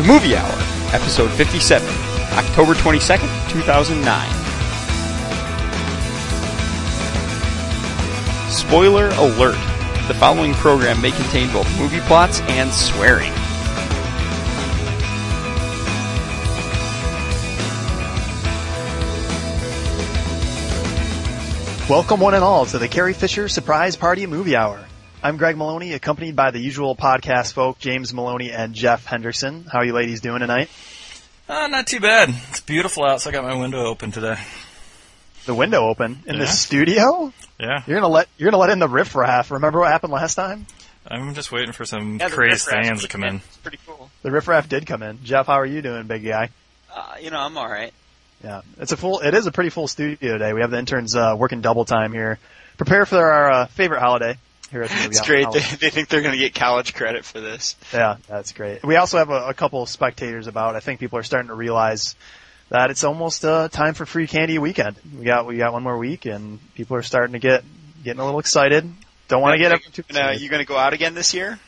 The Movie Hour, Episode 57, October 22nd, 2009. Spoiler alert. The following program may contain both movie plots and swearing. Welcome, one and all, to the Carrie Fisher Surprise Party Movie Hour. I'm Greg Maloney, accompanied by the usual podcast folk, James Maloney and Jeff Henderson. How are you ladies doing tonight? Uh, not too bad. It's beautiful out, so I got my window open today. The window open in Yeah. the studio. Yeah, You're gonna let you're gonna let in the riffraff. Remember what happened last time? I'm just waiting for some Yeah, the crazed riffraff fans to came come in. It's pretty cool. The riffraff did come in. Jeff, how are you doing, big guy? Uh, you know, I'm all right. Yeah, it's a full. It is a pretty full studio today. We have the interns uh, working double time here. Prepare for our uh, favorite holiday here at the movie. It's great. They, they think they're going to get college credit for this. Yeah, that's great. We also have a, a couple of spectators about. I think people are starting to realize that it's almost uh, time for free candy weekend. We got we got one more week, and people are starting to get getting a little excited. Don't want to get everyone too excited. you going to go out again this year?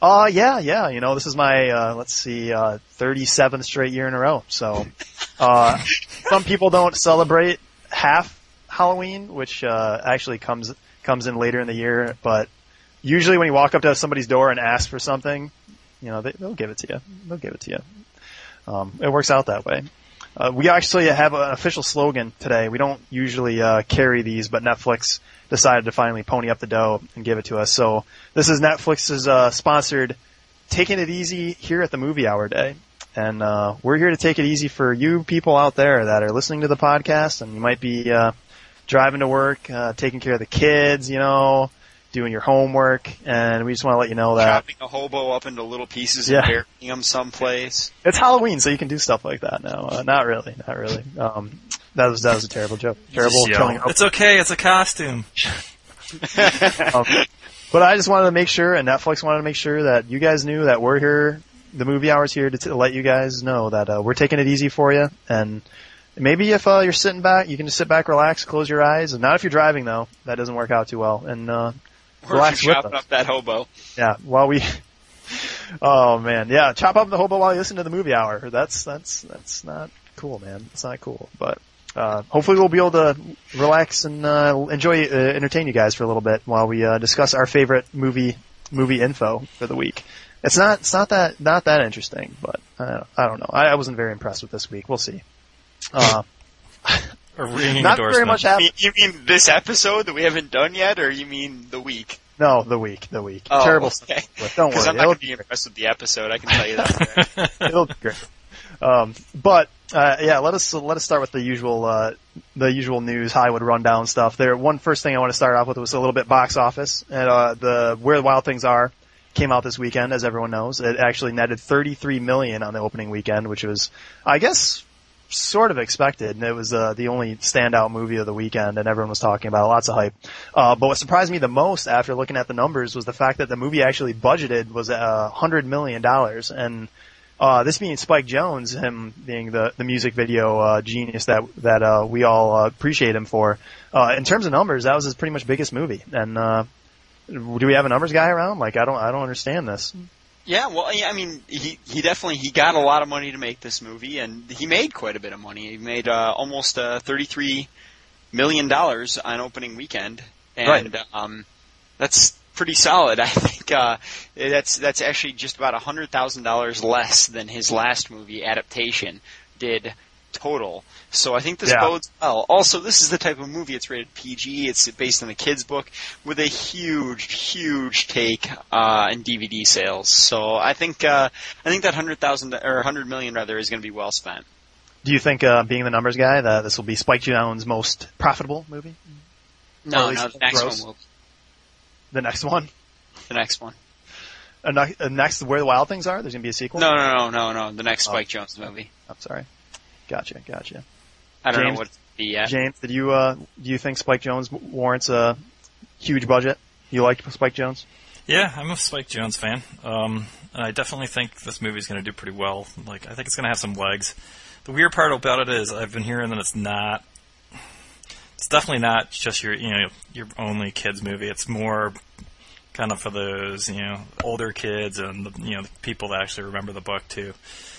Uh, yeah, yeah. You know, this is my uh, let's see, uh, 37th straight year in a row. So, uh, some people don't celebrate half Halloween, which uh, actually comes comes in later in the year. But usually, when you walk up to somebody's door and ask for something, you know, they, they'll give it to you. They'll give it to you. Um, it works out that way. Uh, we actually have an official slogan today. We don't usually uh, carry these, but Netflix decided to finally pony up the dough and give it to us. So this is Netflix's uh, sponsored "Taking It Easy" here at the Movie Hour Day, and uh, we're here to take it easy for you people out there that are listening to the podcast, and you might be uh, driving to work, uh, taking care of the kids, you know, doing your homework, and we just want to let you know that Chopping a hobo up into little pieces Yeah. and burying him someplace. it's Halloween, so you can do stuff like that now. Uh, not really, not really. Um, that was that was a terrible joke. Terrible. Killing- It's okay. It's a costume. Um, but I just wanted to make sure, and Netflix wanted to make sure that you guys knew that we're here. The movie hours here to, t- let you guys know that uh, we're taking it easy for you. And maybe if uh, you're sitting back, you can just sit back, relax, close your eyes. Not if you're driving though. That doesn't work out too well. And uh, Or Relax with chopping up that hobo. yeah, while we. Oh man, yeah, chop up the hobo while you listen to the movie hour. That's that's that's not cool, man. It's not cool. But uh, hopefully we'll be able to relax and uh, enjoy, uh, entertain you guys for a little bit while we uh, discuss our favorite movie movie info for the week. It's not it's not that not that interesting, but uh, I don't know. I, I wasn't very impressed with this week. We'll see. A ringing not very much You happened. you mean this episode that we haven't done yet, or you mean the week? No, the week, the week. Oh, Terrible. okay. stuff. Don't worry, I'm not going to be impressed with the episode. I can tell you that. It'll be great. Um, but uh, yeah, let us let us start with the usual uh, the usual news Hollywood rundown stuff. There, one first thing I want to start off with was a little bit box office and uh, the Where the Wild Things Are came out this weekend, as everyone knows. It actually netted 33 million on the opening weekend, which was, I guess, sort of expected. And it was uh, the only standout movie of the weekend, and everyone was talking about it. Lots of hype. Uh, but what surprised me the most after looking at the numbers was the fact that the movie actually budgeted was a hundred million dollars, and uh, this being Spike Jonze, him being the, the music video uh, genius that that uh, we all uh, appreciate him for. Uh, in terms of numbers, that was his pretty much biggest movie. And uh, do we have a numbers guy around? Like, I don't I don't understand this. Yeah, well, I mean, he he definitely he got a lot of money to make this movie, and he made quite a bit of money. He made uh, almost uh, thirty three million dollars on opening weekend, and Right. um, that's pretty solid. I think uh, that's that's actually just about a hundred thousand dollars less than his last movie adaptation did total. So I think this Yeah. bodes well. Also, this is the type of movie it's rated PG. It's based on the kids' book with a huge, huge take uh, in DVD sales. So I think uh, I think that hundred thousand or hundred million rather is going to be well spent. Do you think, uh, being the numbers guy, that this will be Spike Jonze' most profitable movie? No, no, the next gross. one will. The next one, The next one. uh, ne- uh, next Where the Wild Things Are. There's gonna be a sequel. No, no, no, no, no. The next Oh. Spike Jonze movie. I'm sorry. Gotcha, gotcha. I don't James? know what it's be yet. James, did you uh, do you think Spike Jonze warrants a huge budget? You like Spike Jonze? Yeah, I'm a Spike Jonze fan. Um, and I definitely think this movie's going to do pretty well. Like, I think it's going to have some legs. The weird part about it is I've been hearing that it's not. It's definitely not just your you know your only kids movie. It's more kind of for those you know older kids and the, you know the people that actually remember the book too.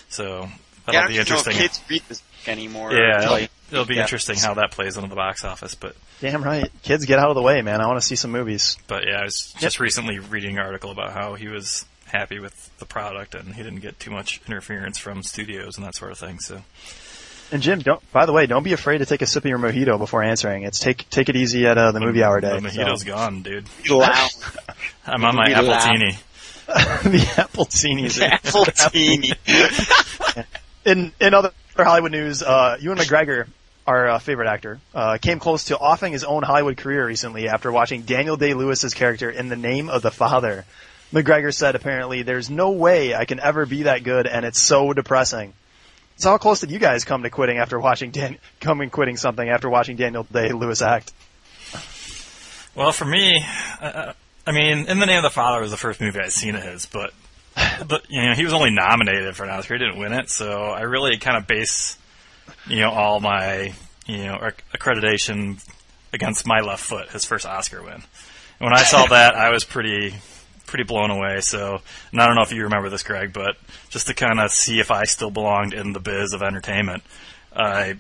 So that'll yeah, I be even know interesting. kids read this book anymore. Yeah, it'll, Like, it'll be yeah. interesting how that plays into the box office. But Damn right. Kids, get out of the way, man. I want to see some movies. but yeah, I was just recently reading an article about how he was happy with the product and he didn't get too much interference from studios and that sort of thing. So And Jim, don't. By the way, don't be afraid to take a sip of your mojito before answering. It's take take it easy at uh, the movie hour day. the so. mojito's gone, dude. loud. I'm on my Be apple loud. teeny. the apple teenies. Apple teeny. In in other Hollywood news, uh, Ewan McGregor, our uh, favorite actor, uh, came close to offing his own Hollywood career recently after watching Daniel Day Lewis's character in The Name of the Father. McGregor said apparently, "There's no way I can ever be that good, and it's so depressing." So how close did you guys come to quitting after watching Dan- coming quitting something after watching Daniel Day Lewis act? Well, for me, uh, I mean, In the Name of the Father was the first movie I'd seen of his, but, but you know, he was only nominated for an Oscar. He didn't win it, so I really kind of base, you know, all my, you know, ac- accreditation against My Left Foot, his first Oscar win. And when I saw that, I was pretty, pretty blown away. So, and I don't know if you remember this, Greg, but just to kind of see if I still belonged in the biz of entertainment, I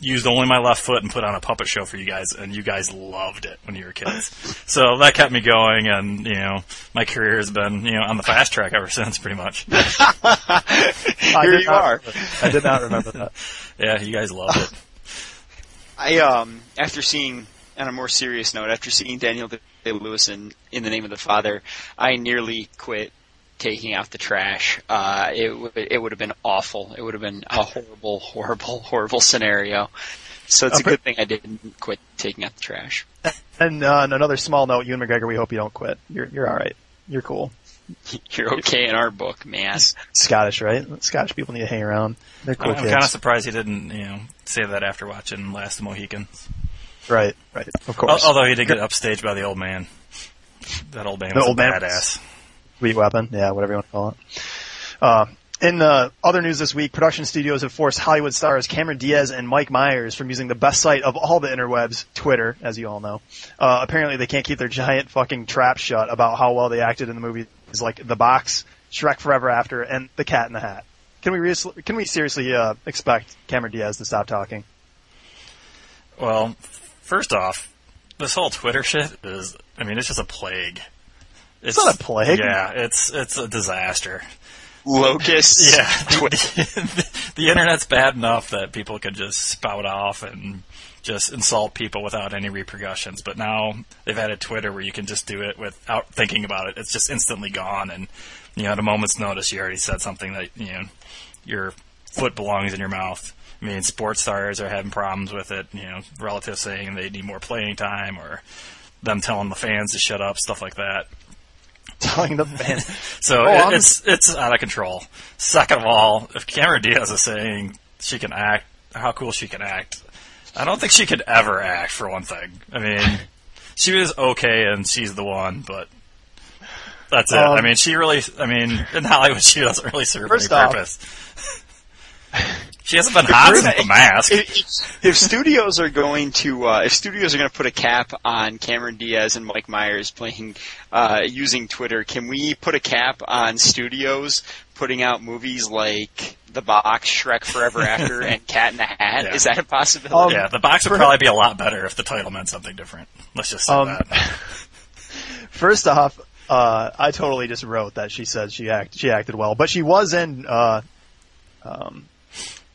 used only my left foot and put on a puppet show for you guys, and you guys loved it when you were kids. so that kept me going, and you know, my career has been you know on the fast track ever since, pretty much. Here you not- are. I did not remember that. Yeah, you guys loved it. I um after seeing on a more serious note, after seeing Daniel Day Lewis in In the Name of the Father, I nearly quit taking out the trash. Uh, it w- it would have been awful. It would have been a horrible, horrible, horrible scenario. So it's a good thing I didn't quit taking out the trash. And uh, on another small note, Ewan McGregor, we hope you don't quit. You're you're all right. You're cool. You're okay in our book, man. Scottish, right? Scottish people need to hang around. They're cool I'm kids. kind of surprised he didn't you know say that after watching Last of the Mohicans. Right, right. Of course. Although he did get upstaged by the old man. That old man The was old a man was- badass. Sweet weapon. Yeah, whatever you want to call it. Uh, in other news this week, production studios have forced Hollywood stars Cameron Diaz and Mike Myers from using the best site of all the interwebs, Twitter, as you all know. Uh, apparently they can't keep their giant fucking trap shut about how well they acted in the movies like The Box, Shrek Forever After, and The Cat in the Hat. Can we re- can we seriously uh, expect Cameron Diaz to stop talking? Well, first off, this whole Twitter shit is, I mean, it's just a plague. It's, not a plague. Yeah, it's it's a disaster. Locusts. Yeah, the, the internet's bad enough that people can just spout off and just insult people without any repercussions. But now they've added Twitter where you can just do it without thinking about it. It's just instantly gone, and you know, at a moment's notice, you already said something that you know your foot belongs in your mouth. I mean, sports stars are having problems with it. You know, relatives saying they need more playing time, or them telling the fans to shut up, stuff like that. Telling the fans. So Oh, it- it's it's out of control. Second of all, if Cameron Diaz is saying she can act, how cool she can act, I don't think she could ever act. For one thing, I mean, she was okay and she's the one, but that's it. Um, I mean, she really, I mean, in Hollywood, she doesn't really serve any off- purpose. She hasn't been hot since the mask. If, if studios are going to, uh, if studios are going to put a cap on Cameron Diaz and Mike Myers playing, uh, using Twitter, can we put a cap on studios putting out movies like The Box, Shrek Forever After, and Cat in the Hat? Yeah. Is that a possibility? Um, yeah, the box would probably be a lot better if the title meant something different. Let's just say Um, that. First off, uh, I totally just wrote that she said she act she acted well, but she was in uh, um,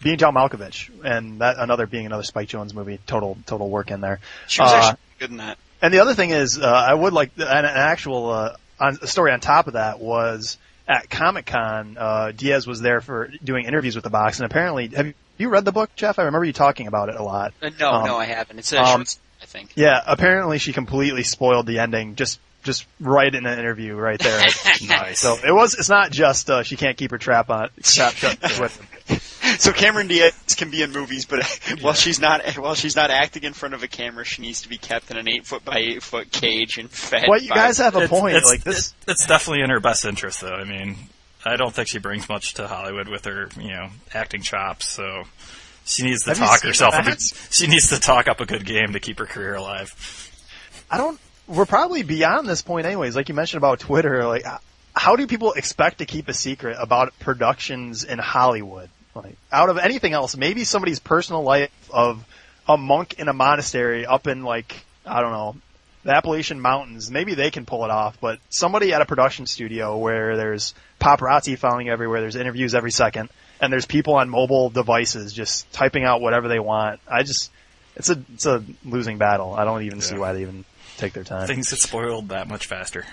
being John Malkovich, and that another being another Spike Jonze movie. Total total work in there. She was Uh, actually good in that. And the other thing is, uh, I would like an, an actual uh, on, a story on top of that was at Comic Con. Uh, Diaz was there for doing interviews with the box, and apparently, have you read the book, Jeff? I remember you talking about it a lot. Uh, no, um, no, I haven't. It's a um, short, I think. Yeah, apparently she completely spoiled the ending just just right in an interview right there. nice. So it was. It's not just uh, she can't keep her trap on trap shut with him. So Cameron Diaz can be in movies, but while she's not while she's not acting in front of a camera, she needs to be kept in an eight foot by eight foot cage and fed. Well, you by- guys have a point. It's, like this. it's definitely in her best interest, though. I mean, I don't think she brings much to Hollywood with her, you know, acting chops. So she needs to Have talk herself. that? Into, she needs to talk up a good game to keep her career alive. I don't. We're probably beyond this point anyways. Like you mentioned about Twitter, like how do people expect to keep a secret about productions in Hollywood? Like out of anything else, maybe somebody's personal life of a monk in a monastery up in like, I don't know, the Appalachian Mountains, maybe they can pull it off, but somebody at a production studio where there's paparazzi following everywhere, there's interviews every second, and there's people on mobile devices just typing out whatever they want. I just, it's a, it's a losing battle. I don't even see why they even take their time. Things get spoiled that much faster.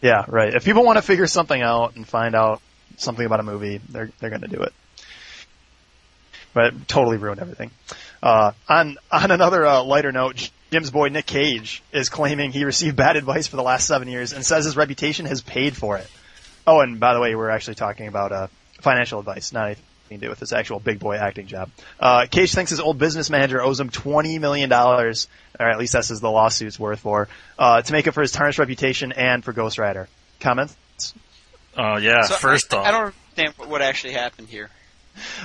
Yeah, right. If people want to figure something out and find out something about a movie, they're they're going to do it. But it totally ruined everything. Uh, on on another uh, lighter note, Jim's boy Nick Cage is claiming he received bad advice for the last seven years and says his reputation has paid for it. Oh, and by the way, we're actually talking about uh, financial advice, not anything to do with this actual big boy acting job. Uh, Cage thinks his old business manager owes him twenty million dollars, or at least that's what the lawsuit's worth for, uh, to make up for his tarnished reputation and for Ghost Rider. Comments? Oh yeah. So First I, off, I don't understand what, what actually happened here.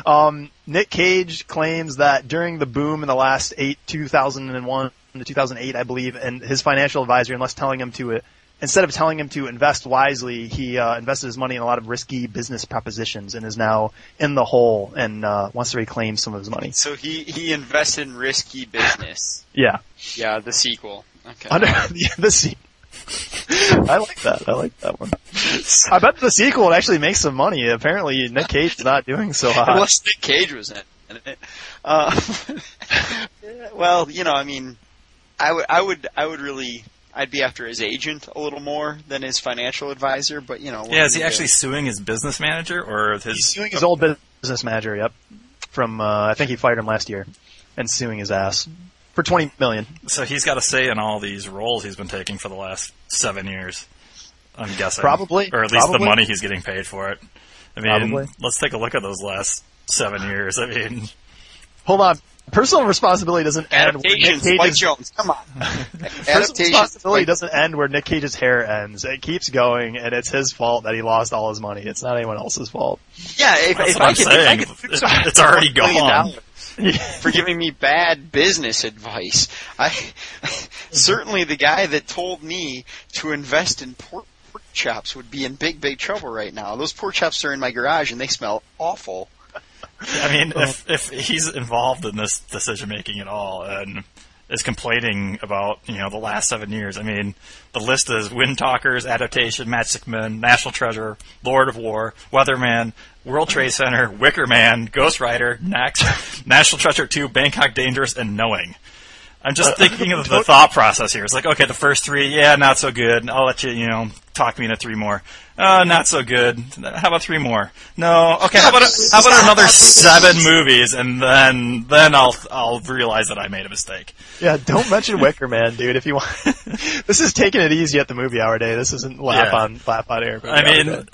Um, Nick Cage claims that during the boom in the last eight, 2001 to 2008, I believe, and his financial advisor, unless telling him to, uh, instead of telling him to invest wisely, he uh, invested his money in a lot of risky business propositions and is now in the hole and uh, wants to reclaim some of his money. So he he invested in risky business. Yeah, Yeah, the sequel. Okay. under the, the se- I like that. I like that one. I bet the sequel would actually make some money. Apparently, Nick Cage is not doing so hot. Unless Nick Cage was in it. Uh, well, you know, I mean, I would, I would, I would really, I'd be after his agent a little more than his financial advisor. But you know, what yeah. Is he actually do? suing his business manager or his? He's his? suing his old business manager. Yep, from uh, I think he fired him last year, and suing his ass for twenty million. So he's got a say in all these roles he's been taking for the last seven years. I'm guessing. Probably. Or at least the money he's getting paid for it. I mean, Probably. let's take a look at those last seven years. I mean, Hold on, personal responsibility doesn't end. Where Nick Cage's, Jones, come on. personal responsibility doesn't end where Nick Cage's hair ends. It keeps going, and it's his fault that he lost all his money. It's not anyone else's fault. Yeah, if, That's if I could, if I could It- sue it's already gone. for giving me bad business advice. I certainly the guy that told me to invest in pork pork chops would be in big, big trouble right now. Those pork chops are in my garage and they smell awful. I mean, if if he's involved in this decision making at all and is complaining about you know the last seven years, I mean, the list is Wind Talkers, Adaptation, Magic Man, National Treasure, Lord of War, Weatherman, World Trade Center, Wicker Man, Ghost Rider, Next, National Treasure Two, Bangkok Dangerous, and Knowing. I'm just uh, thinking of the thought process here. It's like, okay, the first three, yeah, not so good. I'll let you, you know, talk me into three more. Uh, not so good. How about three more? No. Okay. How about how about another seven movies, and then then I'll I'll realize that I made a mistake. Yeah, don't mention Wicker Man, dude. If you want, this is taking it easy at the movie hour day. This isn't laugh Yeah. on laugh on air. I mean,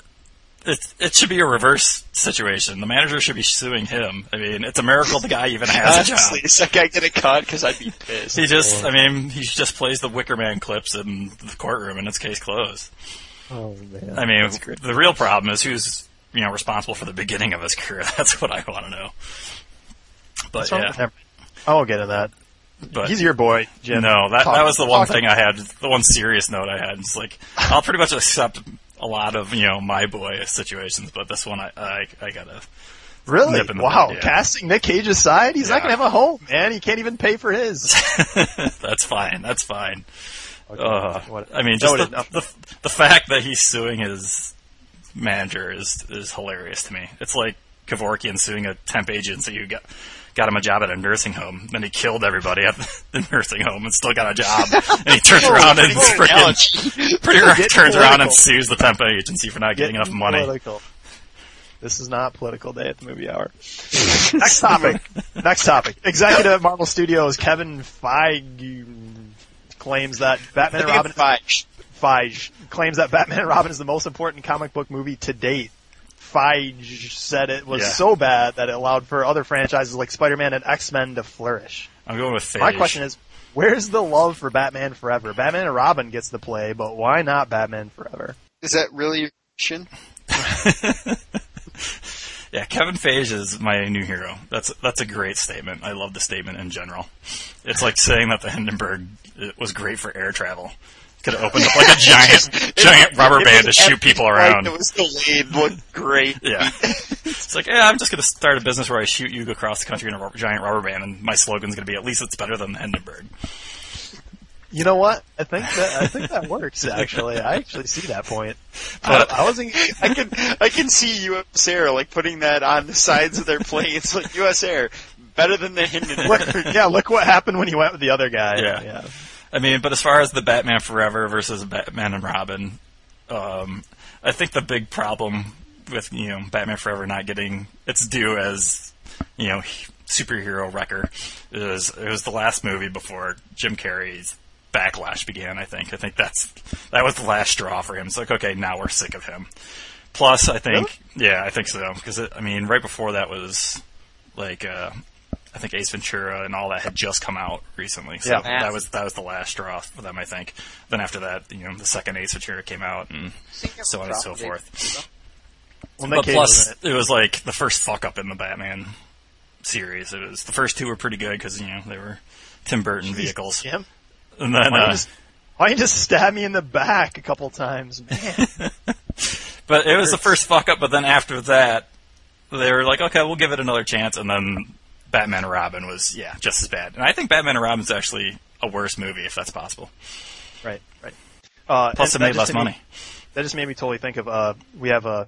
it it should be a reverse situation. The manager should be suing him. I mean, it's a miracle the guy even has a job. Honestly, is that guy get a cut? Because I'd be pissed. He just, I mean, he just plays the Wicker Man clips in the courtroom, and it's case closed. Oh man. I mean, the real problem is who's you know responsible for the beginning of his career. That's what I want to know. But What's yeah, with? I won't get into that. but He's your boy, Jim. no, that Talk- that was the one thing I had. The one serious note I had. It's like I'll pretty much accept a lot of you know my boy situations, but this one I I, I gotta. Really? nip in the Wow. bud, yeah. Casting Nick Cage aside, He's not going to have a home, man. He can't even pay for his. that's fine. That's fine. Okay. Uh, What- I mean, just the, the the fact that he's suing his manager is is hilarious to me. It's like Kevorkian suing a temp agency who got got him a job at a nursing home. Then he killed everybody at the nursing home and still got a job. and he turns around and freaking pretty much Get turns around and sues the temp agency for not getting enough money. Political. This is not political day at the movie hour. Next topic. Next topic. Executive at Marvel Studios Kevin Feige claims that Batman and Robin Feige. Feige claims that Batman and Robin is the most important comic book movie to date. Feige said it was Yeah. so bad that it allowed for other franchises like Spider-Man and X-Men to flourish. I'm going with Feige. My question is, where's the love for Batman Forever? Batman and Robin gets the play, but why not Batman Forever? Is that really your question? Yeah, Kevin Feige is my new hero. That's that's a great statement. I love the statement in general. It's like saying that the Hindenburg was great for air travel. Could have opened up like a giant, giant rubber It band to shoot people around. It was delayed. Looked great. Yeah. It's like, yeah, I'm just going to start a business where I shoot you across the country in a rubber, giant rubber band, and my slogan's going to be, at least it's better than the Hindenburg. You know what? I think that I think that works. Actually, I actually see that point. But I wasn't. I can I can see U.S. Air like putting that on the sides of their planes, like U.S. Air better than the Hindenburg. Look, yeah, look what happened when he went with the other guy. Yeah. yeah. I mean, but as far as the Batman Forever versus Batman and Robin, um, I think the big problem with you know Batman Forever not getting its due as you know superhero wrecker is it was the last movie before Jim Carrey's backlash began. I think I think that's that was the last straw for him. It's like okay, now we're sick of him. Plus, I think yeah, I think so because I mean right before that was like. Uh, I think Ace Ventura and all that had just come out recently, so Yeah. that was that was the last straw for them, I think. Then after that, you know, the second Ace Ventura came out, and so on and so forth. Well, But Nick Cage plus, it. it was like the first fuck up in the Batman series. It was the first two were pretty good because you know they were Tim Burton vehicles, Jim, and then why, uh, you just, why you just stab me in the back a couple times, man? but it was the first fuck up. But then after that, they were like, okay, we'll give it another chance, and then Batman and Robin was yeah just as bad. And I think Batman and Robin is actually a worse movie if that's possible. right, right. Uh, Plus, it made less made me- money. that just made me totally think of uh we have uh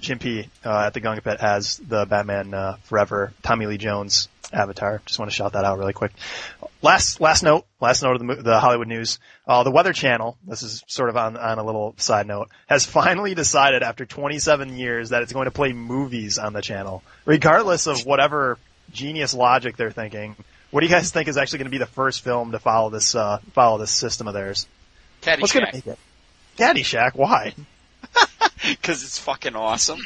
Jim P uh, at the Gunga Pit as the Batman uh, Forever Tommy Lee Jones avatar. Just want to shout that out really quick. Last last note, last note of the the Hollywood news. Uh, the Weather Channel. This is sort of on on a little side note. Has finally decided after 27 years that it's going to play movies on the channel, regardless of whatever genius logic they're thinking. What do you guys think is actually going to be the first film to follow this uh, follow this system of theirs? Caddyshack. What's going to make it? Caddyshack. Why? because it's fucking awesome.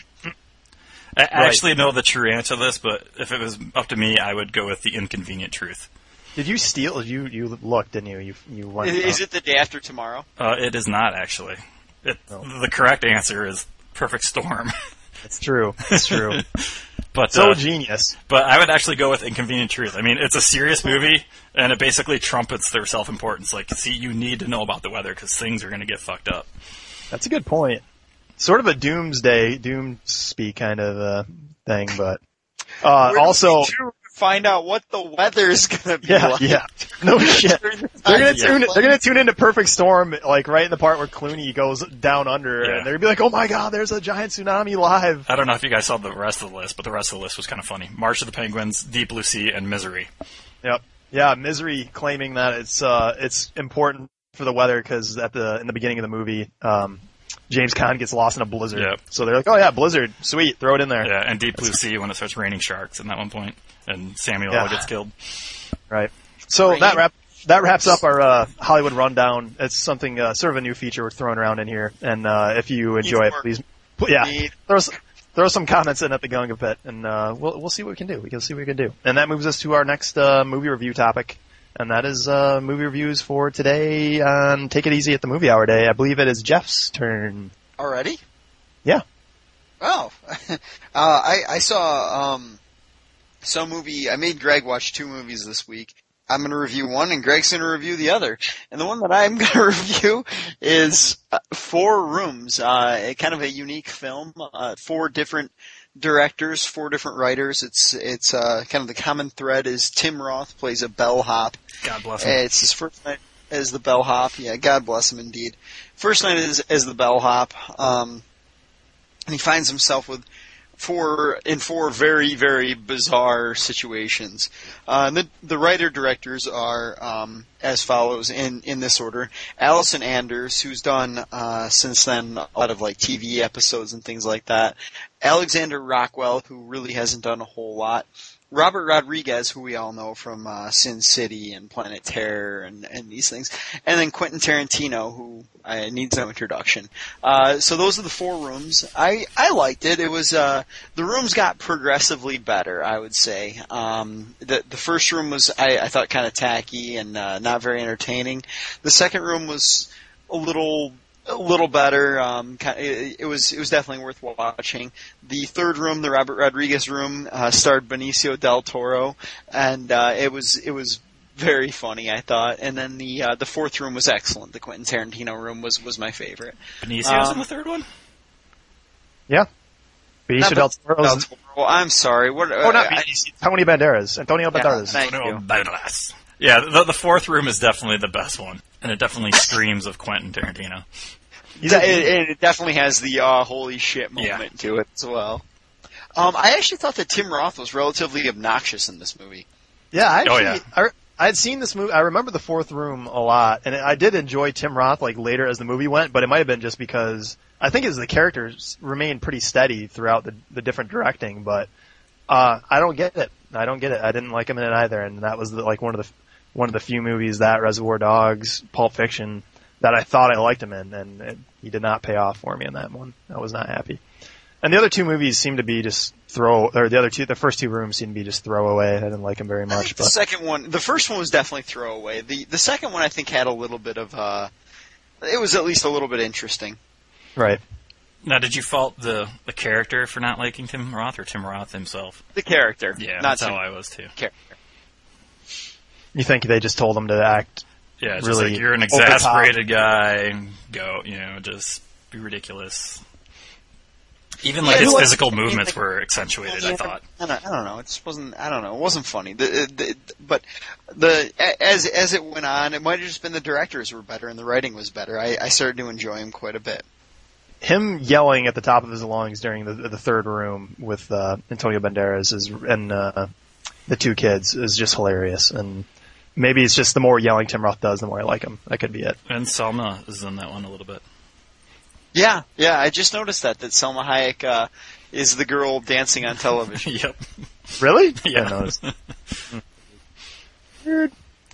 I actually know the true answer to this, but if it was up to me, I would go with the inconvenient truth. Did you steal? You you looked, didn't you? You you went. Is, is it the day after tomorrow? Uh, it is not actually. It, The correct answer is Perfect Storm. It's true. It's true. but so uh, genius. but I would actually go with Inconvenient Truth. I mean, it's a serious movie, and it basically trumpets their self-importance. Like, see, you need to know about the weather because things are going to get fucked up. That's a good point. Sort of a doomsday, doom speak kind of uh, thing, but uh, Where do also, we find out what the weather's gonna be yeah, like. yeah, no shit. the They're gonna time. tune. They're gonna tune into Perfect Storm, like right in the part where Clooney goes down under, Yeah. and they're gonna be like, "Oh my god, there's a giant tsunami live." I don't know if you guys saw the rest of the list, but the rest of the list was kind of funny. March of the Penguins, Deep Blue Sea, and Misery. Yep. Yeah, Misery claiming that it's uh it's important for the weather because at the in the beginning of the movie, um, James Caan gets lost in a blizzard. Yep. So they're like, "Oh yeah, blizzard, sweet, throw it in there." Yeah, and Deep Blue Sea when it starts raining sharks in that one point, and Samuel Yeah. Gets killed. Right. So Rain. that wrap that wraps up our uh, Hollywood rundown. It's something uh, sort of a new feature we're throwing around in here, and uh, if you enjoy it, please, pl- yeah, Need- throw s- throw some comments in at the Gunga Pit, and uh, we'll we'll see what we can do. We can see what we can do, and that moves us to our next uh, movie review topic, and that is uh, movie reviews for today on Take It Easy at the Movie Hour Day. I believe it is Jeff's turn. Already? Yeah. Oh, uh, I I saw um some movie. I made Greg watch two movies this week. I'm going to review one, and Greg's going to review the other. And the one that I'm going to review is uh, Four Rooms, uh, a kind of a unique film. Uh, four different directors, four different writers. It's it's uh, kind of the common thread is Tim Roth plays a bellhop. God bless him. It's his first night as the bellhop. Yeah, God bless him indeed. First night as, as the bellhop. Um, and he finds himself with four in four very very bizarre situations. Uh, the the writer directors are um, as follows in in this order: Allison Anders, who's done uh, since then a lot of like TV episodes and things like that. Alexander Rockwell, who really hasn't done a whole lot. Robert Rodriguez, who we all know from uh, Sin City and Planet Terror and, and these things, and then Quentin Tarantino, who uh, needs no introduction. Uh, so those are the four rooms. I I liked it. It was uh, the rooms got progressively better. I would say um, the the first room was I, I thought kind of tacky and uh, not very entertaining. The second room was a little a little better. Um, ki- it, it was it was definitely worth watching. The third room, the Robert Rodriguez room, uh, starred Benicio del Toro, and uh, it was it was very funny. I thought, and then the uh, the fourth room was excellent. The Quentin Tarantino room was was my favorite. Benicio's Um, in the third one. Yeah. Benicio Not del Del Toro. I'm sorry. What? Oh, not I- Benicio. Antonio Banderas. Antonio Banderas. thank no, you. Banderas. Yeah, the, the fourth room is definitely the best one, and it definitely screams of Quentin Tarantino. He's it, it, it definitely has the uh, holy shit moment Yeah. to it as well. Um, I actually thought that Tim Roth was relatively obnoxious in this movie. Yeah, I Oh, actually, yeah. I, I had seen this movie. I remember the fourth room a lot, and I did enjoy Tim Roth like later as the movie went. But it might have been just because I think as the characters remained pretty steady throughout the the different directing. But uh, I don't get it. I don't get it. I didn't like him in it either, and that was the, like one of the one of the few movies that Reservoir Dogs, Pulp Fiction, that I thought I liked him in, and it, he did not pay off for me in that one. I was not happy. And the other two movies seem to be just throw, or the other two, the first two rooms seem to be just throwaway. I didn't like him very I much, think the second one, the first one was definitely throwaway. The the second one, I think, had a little bit of. Uh, it was at least a little bit interesting. right. Now, did you fault the the character for not liking Tim Roth or Tim Roth himself? The character, Yeah, not that's Tim how I was too. character. You think they just told him to act? Yeah, it's Really like you're an over the top. exasperated guy. Go, you know, just be ridiculous. Even like Yeah, his like- physical movements were accentuated. I thought. I don't, I don't know. It just wasn't. I don't know. It wasn't funny. The, the, but the as as it went on, it might have just been the directors were better and the writing was better. I, I started to enjoy him quite a bit. Him yelling at the top of his lungs during the the third room with uh, Antonio Banderas is and uh, the two kids is just hilarious. And maybe it's just the more yelling Tim Roth does, the more I like him. That could be it. And Salma is in that one a little bit. Yeah, yeah. I just noticed that that Salma Hayek uh, is the girl dancing on television. yep. Really? Yeah. I didn't notice. Weird.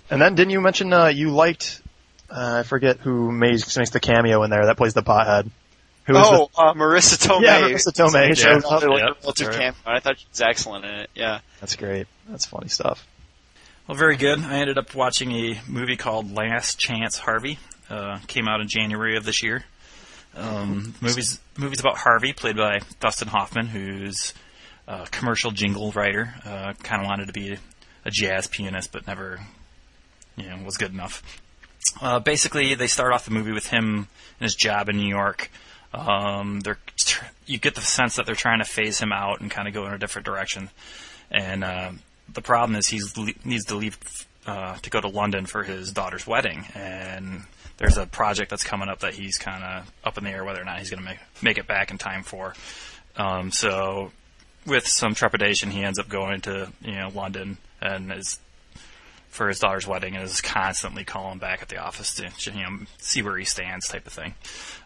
And then didn't you mention uh, you liked? Uh, I forget who makes, makes the cameo in there that plays the pothead. Who is oh, uh, Marisa Tomei. yeah, Marisa Tomei Yeah. shows up. Like Yeah, a relative that's cameo. I thought she was excellent in it. Yeah. That's great. That's funny stuff. Well, very good. I ended up watching a movie called Last Chance Harvey. Uh, came out in January of this year. Um, movies movies about Harvey, played by Dustin Hoffman, who's a commercial jingle writer. Uh, kind of wanted to be a jazz pianist, but never, you know, was good enough. Uh, basically, they start off the movie with him and his job in New York. Um, they're you get the sense that they're trying to phase him out and kind of go in a different direction. And uh, the problem is he needs to leave uh, to go to London for his daughter's wedding, and there's a project that's coming up that he's kind of up in the air whether or not he's going to make make it back in time for. Um, so, with some trepidation, he ends up going to you know London and is for his daughter's wedding and is constantly calling back at the office to you know see where he stands, type of thing.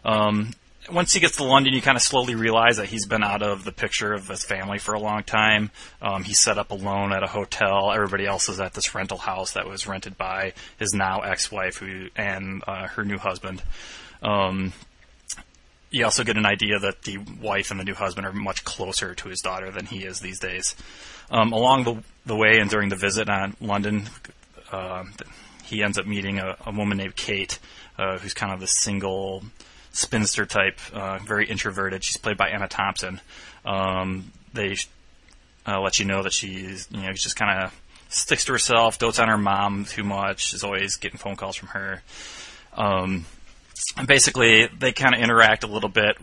Um, once he gets to London, you kind of slowly realize that he's been out of the picture of his family for a long time. Um, he's set up alone at a hotel. Everybody else is at this rental house that was rented by his now ex-wife who and uh, her new husband. Um, you also get an idea that the wife and the new husband are much closer to his daughter than he is these days. Um, along the the way and during the visit on London, uh, he ends up meeting a, a woman named Kate, uh, who's kind of the single spinster type, uh, very introverted. She's played by Emma Thompson. Um, they uh, let you know that she's, you know, just kind of sticks to herself, dotes on her mom too much, is always getting phone calls from her. Um, and basically, they kind of interact a little bit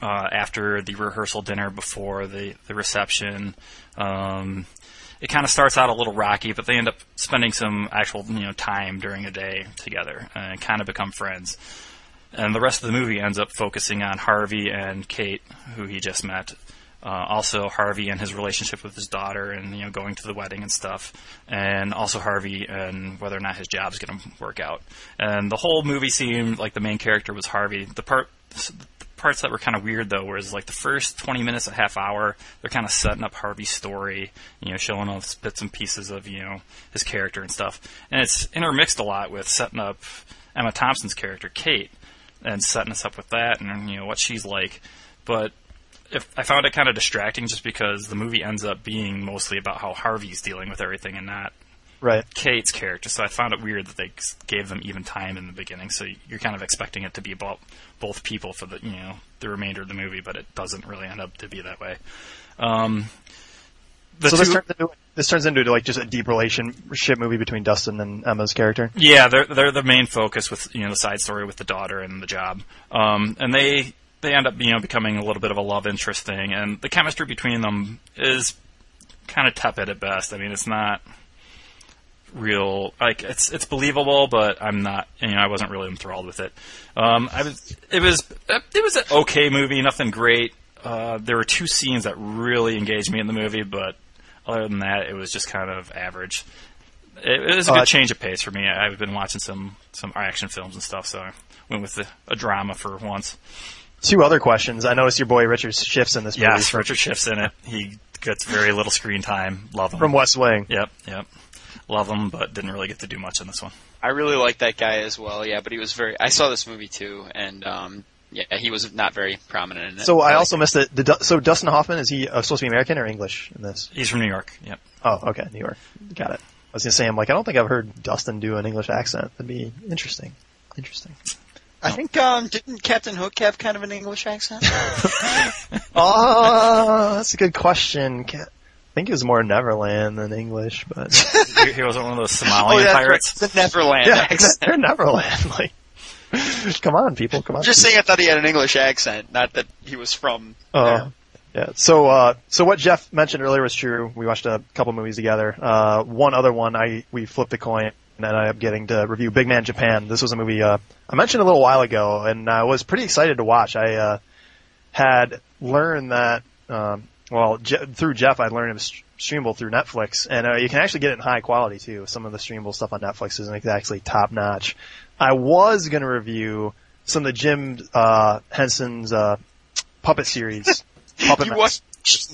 uh, after the rehearsal dinner, before the the reception. Um, it kind of starts out a little rocky, but they end up spending some actual you know time during a day together and kind of become friends. And the rest of the movie ends up focusing on Harvey and Kate, who he just met. Uh, also Harvey and his relationship with his daughter, and you know going to the wedding and stuff, and also Harvey and whether or not his job's going to work out. And the whole movie seemed like the main character was Harvey. The part parts that were kind of weird though was like the first 20 minutes a half hour they're kind of setting up harvey's story you know showing off bits and pieces of you know his character and stuff and it's intermixed a lot with setting up emma thompson's character kate and setting us up with that and you know what she's like but if I found it kind of distracting just because the movie ends up being mostly about how Harvey's dealing with everything and not Right. Kate's character. So I found it weird that they gave them even time in the beginning. So you're kind of expecting it to be about both people for the you know the remainder of the movie, but it doesn't really end up to be that way. Um, so this turns into this turns into like just a deep relationship movie between Dustin and Emma's character. Yeah, they're they're the main focus with you know the side story with the daughter and the job, um, and they they end up you know becoming a little bit of a love interest thing, and the chemistry between them is kind of tepid at best. I mean, it's not real like it's it's believable, but I'm not you know I wasn't really enthralled with it. Um, I was it was it was an okay movie, nothing great. Uh, there were two scenes that really engaged me in the movie, but other than that, it was just kind of average. It, it was a good Uh, change of pace for me. I- I've been watching some some action films and stuff, so I went with the, a drama for once. Two other questions. I noticed your boy Richard Schiff's in this movie Yes, Richard Schiff's in it. He gets very little screen time. Love him. from West Wing. Yep, yep. Love him, but didn't really get to do much in this one. I really like that guy as well. Yeah, but he was very. I saw this movie too, and um, yeah, he was not very prominent in it. So I like also missed it. The, so Dustin Hoffman is he uh, supposed to be American or English in this? He's from New York. Yep. Oh, okay, New York. Got it. I was gonna say I'm like I don't think I've heard Dustin do an English accent. That'd be interesting. Interesting. I think um, didn't Captain Hook have kind of an English accent? Oh, that's a good question. Ca- I think it was more Neverland than English, but he, he wasn't one of those Somalian that's pirates. right. The Neverland yeah, accent. they're Neverland. Like, come on, people, come on. Just saying, I thought he had an English accent, not that he was from. Uh, there. yeah. So, uh, so what Jeff mentioned earlier was true. We watched a couple movies together. Uh, one other one, I we flipped a coin and I ended up getting to review Big Man Japan. This was a movie uh, I mentioned a little while ago, and I was pretty excited to watch. I uh, had learned that, um, well, Je- through Jeff, I'd learned it was streamable through Netflix, and uh, you can actually get it in high quality too. Some of the streamable stuff on Netflix isn't exactly top notch. I was going to review some of the Jim uh, Henson's uh, puppet series. Puppet you watched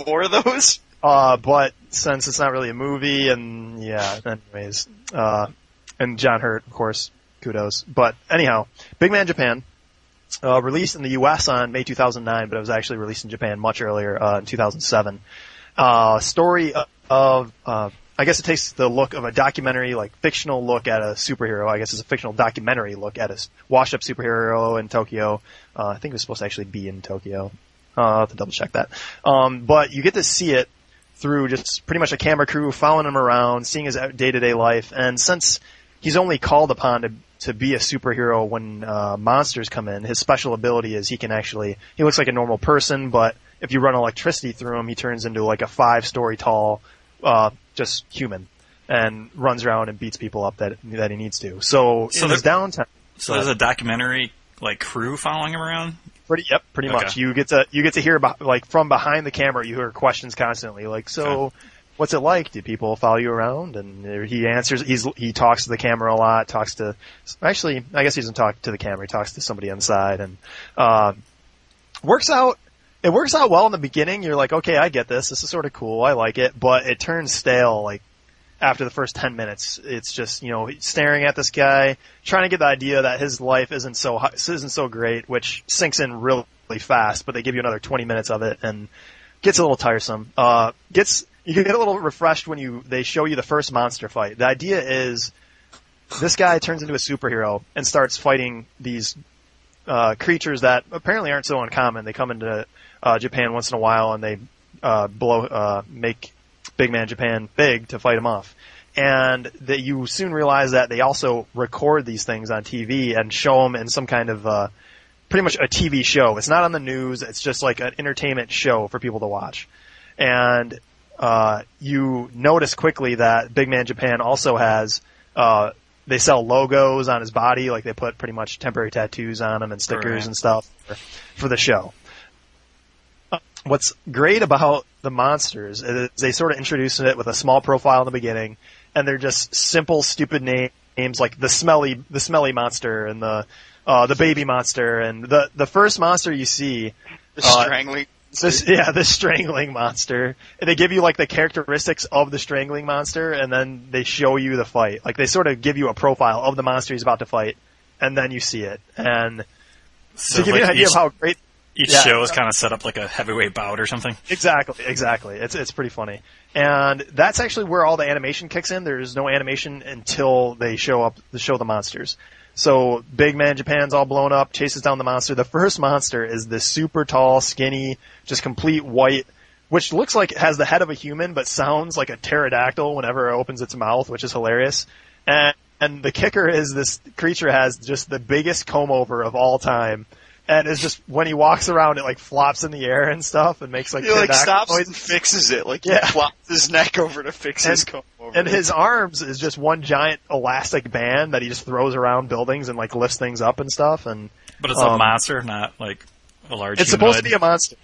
more of those? Uh, but since it's not really a movie, and yeah, anyways, uh, and John Hurt, of course, kudos. But anyhow, Big Man Japan, uh, released in the U.S. on May 2009, but it was actually released in Japan much earlier, uh, in 2007. Uh, story of, uh, I guess it takes the look of a documentary, like fictional look at a superhero. I guess it's a fictional documentary look at a washed-up superhero in Tokyo. Uh, I think it was supposed to actually be in Tokyo. Uh, I'll have to double check that. Um, but you get to see it through just pretty much a camera crew following him around, seeing his day to day life. And since he's only called upon to to be a superhero when uh, monsters come in, his special ability is he can actually he looks like a normal person, but if you run electricity through him, he turns into like a five story tall, uh, just human, and runs around and beats people up that that he needs to. So, So in his downtime, So there's a documentary like crew following him around. Pretty, yep, pretty Okay. much. You get to you get to hear about like from behind the camera. You hear questions constantly, like, so what's it like? Do people follow you around? And he answers. He's he talks to the camera a lot. Talks to actually, I guess he doesn't talk to the camera. He talks to somebody on the side, and uh, works out. It works out well in the beginning. You're like, okay, I get this. This is sort of cool. I like it, but it turns stale like after the first 10 minutes. It's just, you know, staring at this guy, trying to get the idea that his life isn't so, isn't so great, which sinks in really fast, but they give you another 20 minutes of it and gets a little tiresome. Uh, gets, you get a little refreshed when you, they show you the first monster fight. The idea is this guy turns into a superhero and starts fighting these, uh, creatures that apparently aren't so uncommon. They come into, uh, Japan once in a while and they, uh, blow, uh, make Big Man Japan big to fight him off. And that you soon realize that they also record these things on TV and show them in some kind of, uh, pretty much a TV show. It's not on the news. It's just like an entertainment show for people to watch. And, uh, you notice quickly that Big Man Japan also has, uh, they sell logos on his body, like they put pretty much temporary tattoos on him and stickers Right. and stuff for, for the show what's great about the monsters is they sort of introduce it with a small profile in the beginning, and they're just simple, stupid na- names like the smelly, the smelly monster and the uh, the baby monster, and the the first monster you see, The Uh, strangling. this yeah, the strangling monster, and they give you like the characteristics of the strangling monster, and then they show you the fight. Like they sort of give you a profile of the monster he's about to fight, and then you see it, and So to give like you an idea each, of how great each yeah. show is kind of set up like a heavyweight bout or something. Exactly, exactly. It's it's pretty funny, and that's actually where all the animation kicks in. There's no animation until they show up to show the monsters. So Big Man Japan's all blown up, chases down the monster. The first monster is this super tall, skinny, just complete white which looks like it has the head of a human but sounds like a pterodactyl whenever it opens its mouth, which is hilarious. And and the kicker is this creature has just the biggest comb over of all time. And it's just when he walks around, it like flops in the air and stuff, and makes like He like stops noises. and fixes it. Like Yeah. he flops his neck over to fix his comb over. And his arms is just one giant elastic band that he just throws around buildings and like lifts things up and stuff. And But it's a Um, monster, not like a large. it's supposed to be a monster.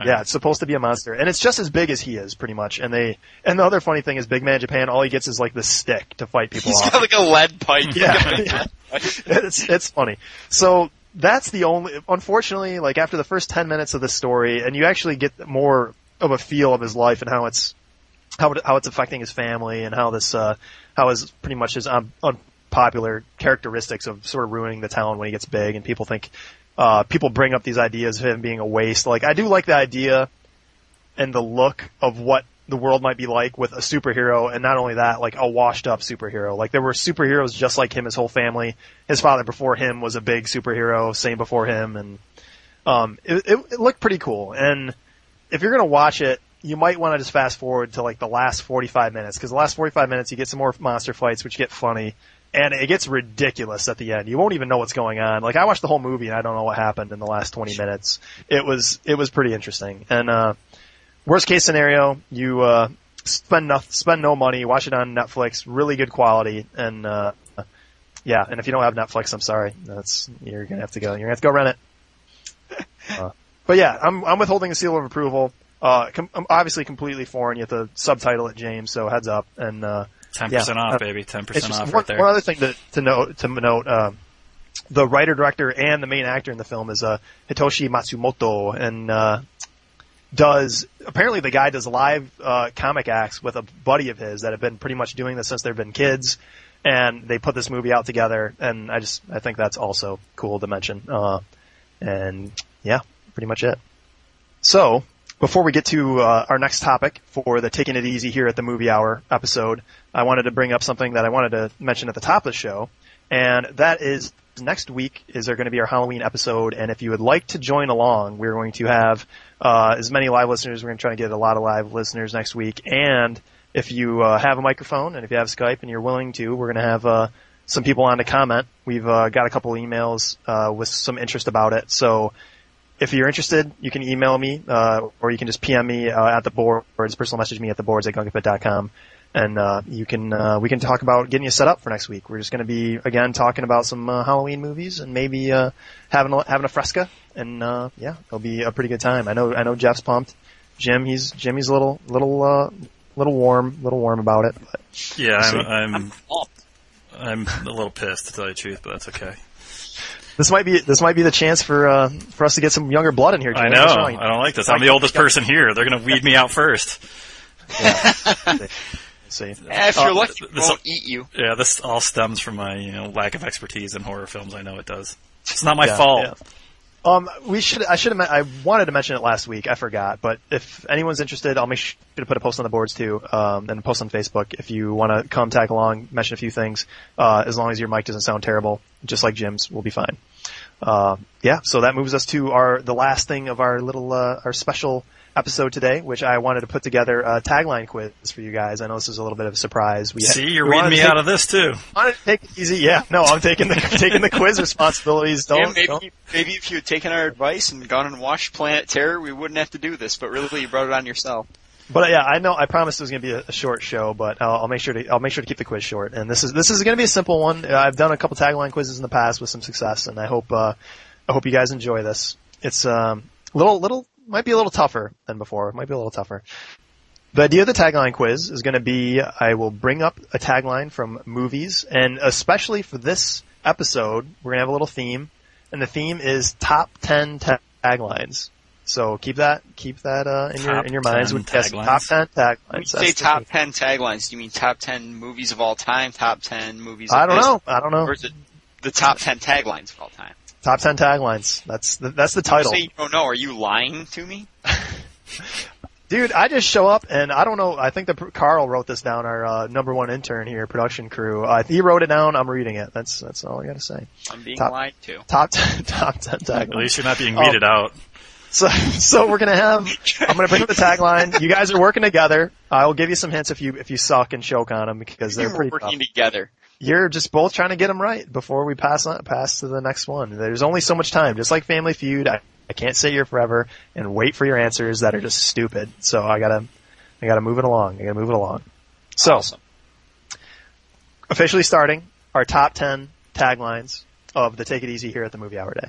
Okay. Yeah, it's supposed to be a monster, and it's just as big as he is, pretty much. And they, and the other funny thing is, Big Man Japan, all he gets is like this stick to fight people He's off. got like a lead pipe. yeah, yeah. it's it's funny. So that's the only. Unfortunately, like after the first ten minutes of the story, and you actually get more of a feel of his life and how it's how it, how it's affecting his family and how this uh how his pretty much his un, unpopular characteristics of sort of ruining the town when he gets big and people think uh people bring up these ideas of him being a waste. Like I do like the idea and the look of what the world might be like with a superhero and not only that, like a washed up superhero. Like there were superheroes just like him, his whole family. His father before him was a big superhero, same before him and um it, it, it looked pretty cool. And if you're gonna watch it, you might want to just fast forward to like the last 45 minutes because the last 45 minutes you get some more monster fights which get funny and it gets ridiculous at the end. You won't even know what's going on. Like I watched the whole movie and I don't know what happened in the last 20 minutes. It was it was pretty interesting. And uh worst case scenario, you uh spend no, spend no money, watch it on Netflix, really good quality and uh yeah, and if you don't have Netflix, I'm sorry. That's you're going to have to go. You're going to have to go rent it. Uh, but yeah, I'm I'm withholding a seal of approval. Uh, com- I'm obviously completely foreign. You have to subtitle it James, so heads up. And uh, Ten yeah, percent off, uh, baby. Ten it's percent just off one, right there. one other thing to, to note. To note, uh, the writer, director, and the main actor in the film is uh, Hitoshi Matsumoto, and uh, does apparently the guy does live uh, comic acts with a buddy of his that have been pretty much doing this since they've been kids, and they put this movie out together. And I just I think that's also cool to mention. Uh, and yeah, pretty much it. So before we get to uh, our next topic for the Taking It Easy here at the Movie Hour episode, I wanted to bring up something that I wanted to mention at the top of the show, and that is next week is there going to be our Halloween episode, and if you would like to join along, we're going to have uh, as many live listeners. We're going to try to get a lot of live listeners next week, and if you uh, have a microphone and if you have Skype and you're willing to, we're going to have uh, some people on to comment. We've uh, got a couple emails uh, with some interest about it, so if you're interested, you can email me, uh, or you can just PM me uh, at the boards, personal message me at the boards at gungapit.com. And, uh, you can, uh, we can talk about getting you set up for next week. We're just gonna be, again, talking about some, uh, Halloween movies and maybe, uh, having a, having a fresca. And, uh, yeah, it'll be a pretty good time. I know, I know Jeff's pumped. Jim, he's, Jim, he's a little, little, uh, little warm, little warm about it. But yeah, see. I'm, I'm I'm a little pissed to tell you the truth, but that's okay. this might be, this might be the chance for, uh, for us to get some younger blood in here. Jim. I know. What's? I don't like this. I'm the oldest person here. They're gonna weed me out first. See. Eh, if you're Uh, lucky, it this- won't eat you. Yeah, this all stems from my you know lack of expertise in horror films. I know it does. It's not my Yeah, fault. yeah. Um, we should. I should have. I wanted to mention it last week. I forgot. But if anyone's interested, I'll make sure to put a post on the boards too, um, and post on Facebook if you want to come tag along, mention a few things. Uh, as long as your mic doesn't sound terrible, just like Jim's, we'll be fine. Uh, yeah. So that moves us to our the last thing of our little uh, our special episode today, which I wanted to put together a tagline quiz for you guys. I know this is a little bit of a surprise. We See, you're we weeding me take- out of this too. wanted to take it easy. Yeah. No, I'm taking the taking the quiz responsibilities. Don't. Yeah, maybe don't- maybe if you had taken our advice and gone and watched Planet Terror, we wouldn't have to do this. But really, you brought it on yourself. But yeah, I know I promised it was going to be a, a short show, but I'll, I'll make sure to I'll make sure to keep the quiz short. And this is this is going to be a simple one. Uh, I've done a couple tagline quizzes in the past with some success, and I hope uh, I hope you guys enjoy this. It's um little little might be a little tougher than before. Might be a little tougher. The idea of the tagline quiz is going to be I will bring up a tagline from movies, and especially for this episode, we're going to have a little theme, and the theme is top ten taglines. So keep that keep that uh, in your in your minds 10 with yes, top ten taglines. When you say top thing. ten taglines, do you mean top ten movies of all time? Top ten movies? Of I don't this- know. I don't know. Or is it the top ten taglines of all time? Top ten taglines. That's the, that's the title. Say you don't know. Are you lying to me? Dude, I just show up and I don't know. I think that Carl wrote this down. Our uh, number one intern here, production crew. Uh, he wrote it down. I'm reading it. That's that's all I got to say. I'm being Top- lied to. Top ten, top ten At least you're not being Oh. weeded out. So, so we're gonna have. I'm gonna bring up the tagline. You guys are working together. I will give you some hints if you if you suck and choke on them because they're We're pretty working tough. together. You're just both trying to get them right before we pass on pass to the next one. There's only so much time. Just like Family Feud, I, I can't sit here forever and wait for your answers that are just stupid. So I gotta I gotta move it along. I gotta move it along. So Awesome. officially starting our top 10 taglines of the Take It Easy here at the Movie Hour Day.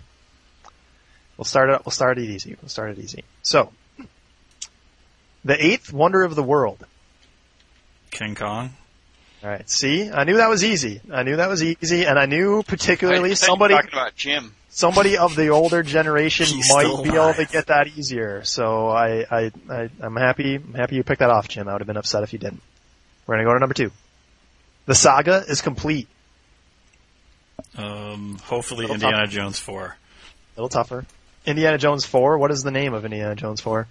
We'll start it, we'll start it easy. We'll start it easy. So, the eighth wonder of the world. King Kong. Alright, see? I knew that was easy. I knew that was easy, and I knew particularly I thought you were somebody, talking about Jim. somebody of the older generation He's might be able to get that easier. So I, I, I, I'm happy, I'm happy you picked that off, Jim. I would have been upset if you didn't. We're gonna go to number two. The saga is complete. Um, hopefully Little Indiana Jones 4. A little tougher. Indiana Jones 4, what is the name of Indiana Jones 4?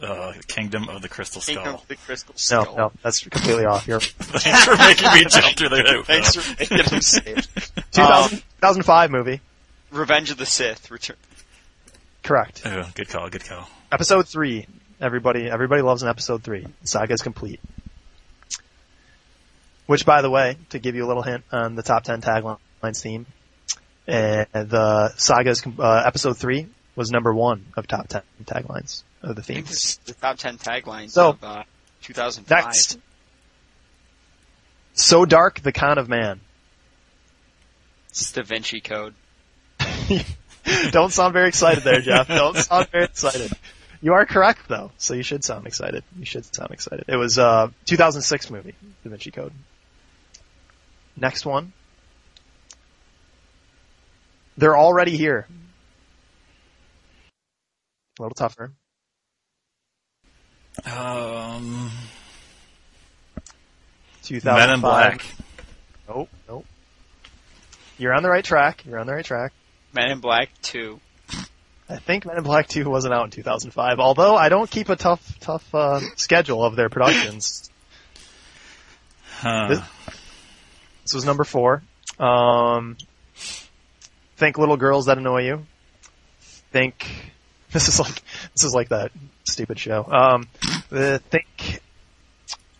Uh, Kingdom of the Crystal Kingdom Skull. of the Crystal No, Skull. no, that's completely off. You're Thanks for making me jump through the hoop. Thanks for making him safe. 2000, 2005 movie. Revenge of the Sith. Return. Correct. Oh, good call, good call. Episode 3. Everybody, everybody loves an episode 3. The saga is complete. Which, by the way, to give you a little hint on the top 10 taglines theme, uh, the saga's uh, episode 3 was number one of top 10 taglines of the themes. the top 10 taglines So, of uh, 2005. Next. So dark, the con of man. It's Da Vinci Code. Don't sound very excited there, Jeff. Don't sound very excited. You are correct though, so you should sound excited. You should sound excited. It was uh 2006 movie, Da Vinci Code. Next one. They're already here. A little tougher. Um, 2005. Men in Black. Nope, nope. You're on the right track. You're on the right track. Men in Black 2. I think Men in Black 2 wasn't out in 2005, although I don't keep a tough, tough, uh, schedule of their productions. Huh. This- This was number four. Um, think little girls that annoy you. Think, this is like, this is like that stupid show. Um, the, think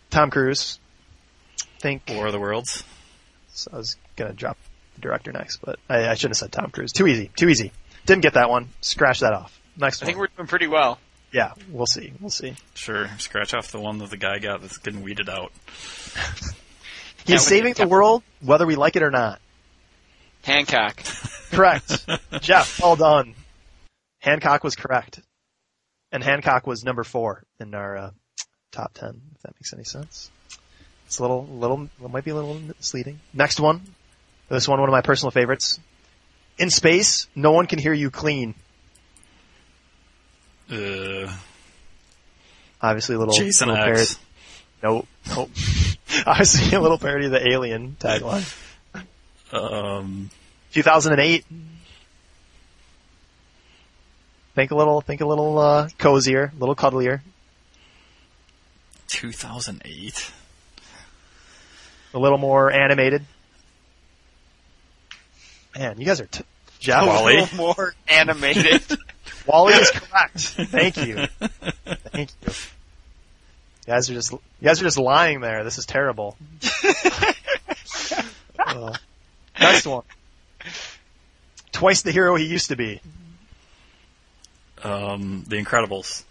Tom Cruise. Think, War of the Worlds. so I was gonna drop the director next, but I, I shouldn't have said Tom Cruise. Too easy, too easy. Didn't get that one. Scratch that off. Next I one. think we're doing pretty well. yeah, we'll see, we'll see. Sure, scratch off the one that the guy got that's getting weeded out. He's we saving the world, whether we like it or not. Hancock. Correct. Jeff, well done. Hancock was correct. And Hancock was number four in our uh, top ten, if that makes any sense. It's a little, little, it might be a little misleading. Next one. This one, one of my personal favorites. In space, no one can hear you clean. Uh, Obviously a little, Jason little parody. Nope, nope. Obviously a little parody of the Alien tagline. Um, 2008. Think a little, think a little, uh, cozier, a little cuddlier. 2008. a little more animated. Man, you guys are t- Jeff. A little more animated. WALL-E is correct. Thank you. Thank you. You guys are just you guys are just lying there. This is terrible. Uh, next one. Twice the hero he used to be. Um, The Incredibles.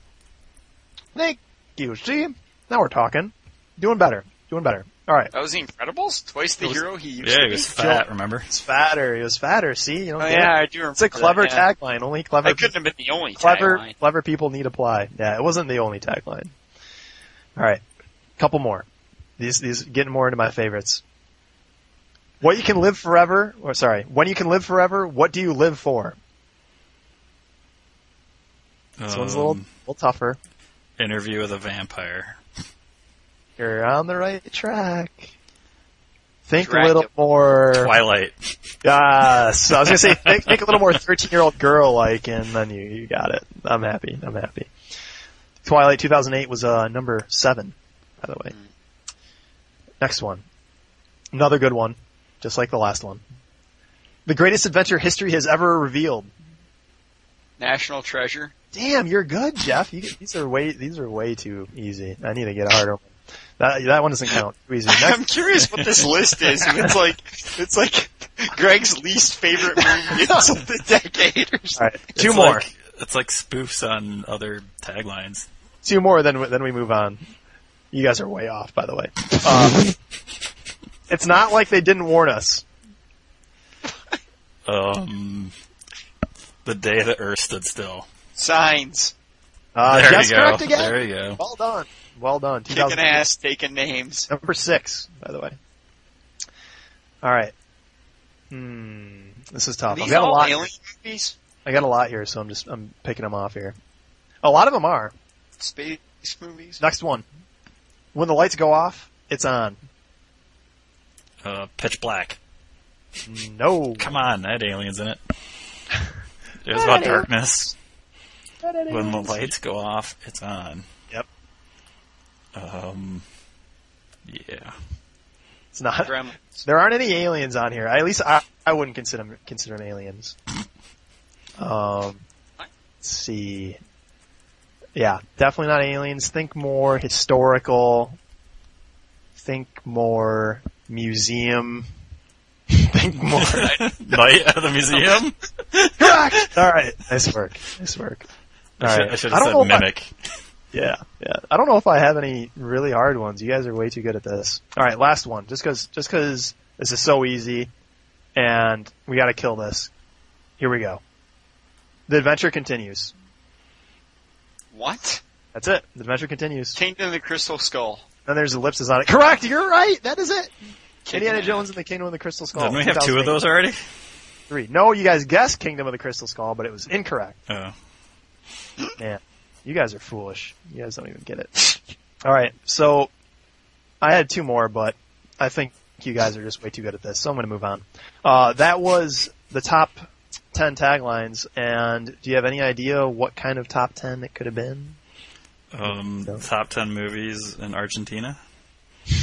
Thank you. See, now we're talking. Doing better. Doing better. All right. that was The Incredibles? Twice the hero he used Yeah, to he was fat, remember? It's fatter. He was fatter. See, you know. Oh yeah, I do remember It's a clever that, yeah. tagline. Only clever. That couldn't have been the only clever, tagline. clever people need apply. Yeah, it wasn't the only tagline. All right, couple more. These these getting more into my favorites. What you can live forever, or sorry, when you can live forever, what do you live for? This one's a little, Um, little tougher. Interview with a Vampire. You're on the right track. Think Dracula. a little more. Twilight. Yes, I was gonna say think, think a little more thirteen-year-old girl-like, and then you you got it. I'm happy. I'm happy. Twilight 2008 was uh, number seven, by the way. Next one, another good one, just like the last one. The greatest adventure history has ever revealed. National Treasure. Damn, you're good, Jeff. You, these are way these are way too easy. I need to get a harder one. That that one doesn't count. Too easy. I'm curious what this list is. It's like it's like Greg's least favorite movies of the decade. Or something. right, two It's more. Like, it's like spoofs on other taglines. two more, then then we move on. You guys are way off, by the way. Um, it's not like they didn't warn us. Um, the day the Earth stood still. Signs, Uh, there Jeff's you go. correct again. There you go. Well done. Well done. kicking ass, taking names. Number six, by the way. All right. Hmm. This is tough. I've These got a all lot. alien movies, I got a lot here, so I'm just I'm picking them off here. A lot of them are. space movies. Next one. When the lights go off, it's on. Uh, pitch black. No. Come on, that had aliens in it. It was about darkness. When the lights go off, it's on. Yep. Um, yeah. It's not. Gremlins. There aren't any aliens on here. I, at least I, I wouldn't consider them, consider them aliens. Um, let's see. Yeah, definitely not aliens. Think more historical. Think more museum. Think more. Night at the museum? Correct. All right. Nice work. Nice work. All I should, right. I should have don't said know if I- mimic. Yeah, yeah. I don't know if I have any really hard ones. You guys are way too good at this. All right, last one. Just because, just because this is so easy, and we got to kill this. Here we go. The adventure continues. What? That's it. The adventure continues. Kingdom of the Crystal Skull. Then there's ellipses on it. Correct. You're right. That is it. Kicking Indiana ass. Jones and the Kingdom of the Crystal Skull. Didn't we have two of those already? Three. No, you guys guessed Kingdom of the Crystal Skull, but it was incorrect. Oh. Man, you guys are foolish. You guys don't even get it. All right, so I had two more, but I think you guys are just way too good at this, so I'm going to move on. Uh, that was the top 10 taglines, and do you have any idea what kind of top 10 it could have been? Um, No. top 10 movies in Argentina?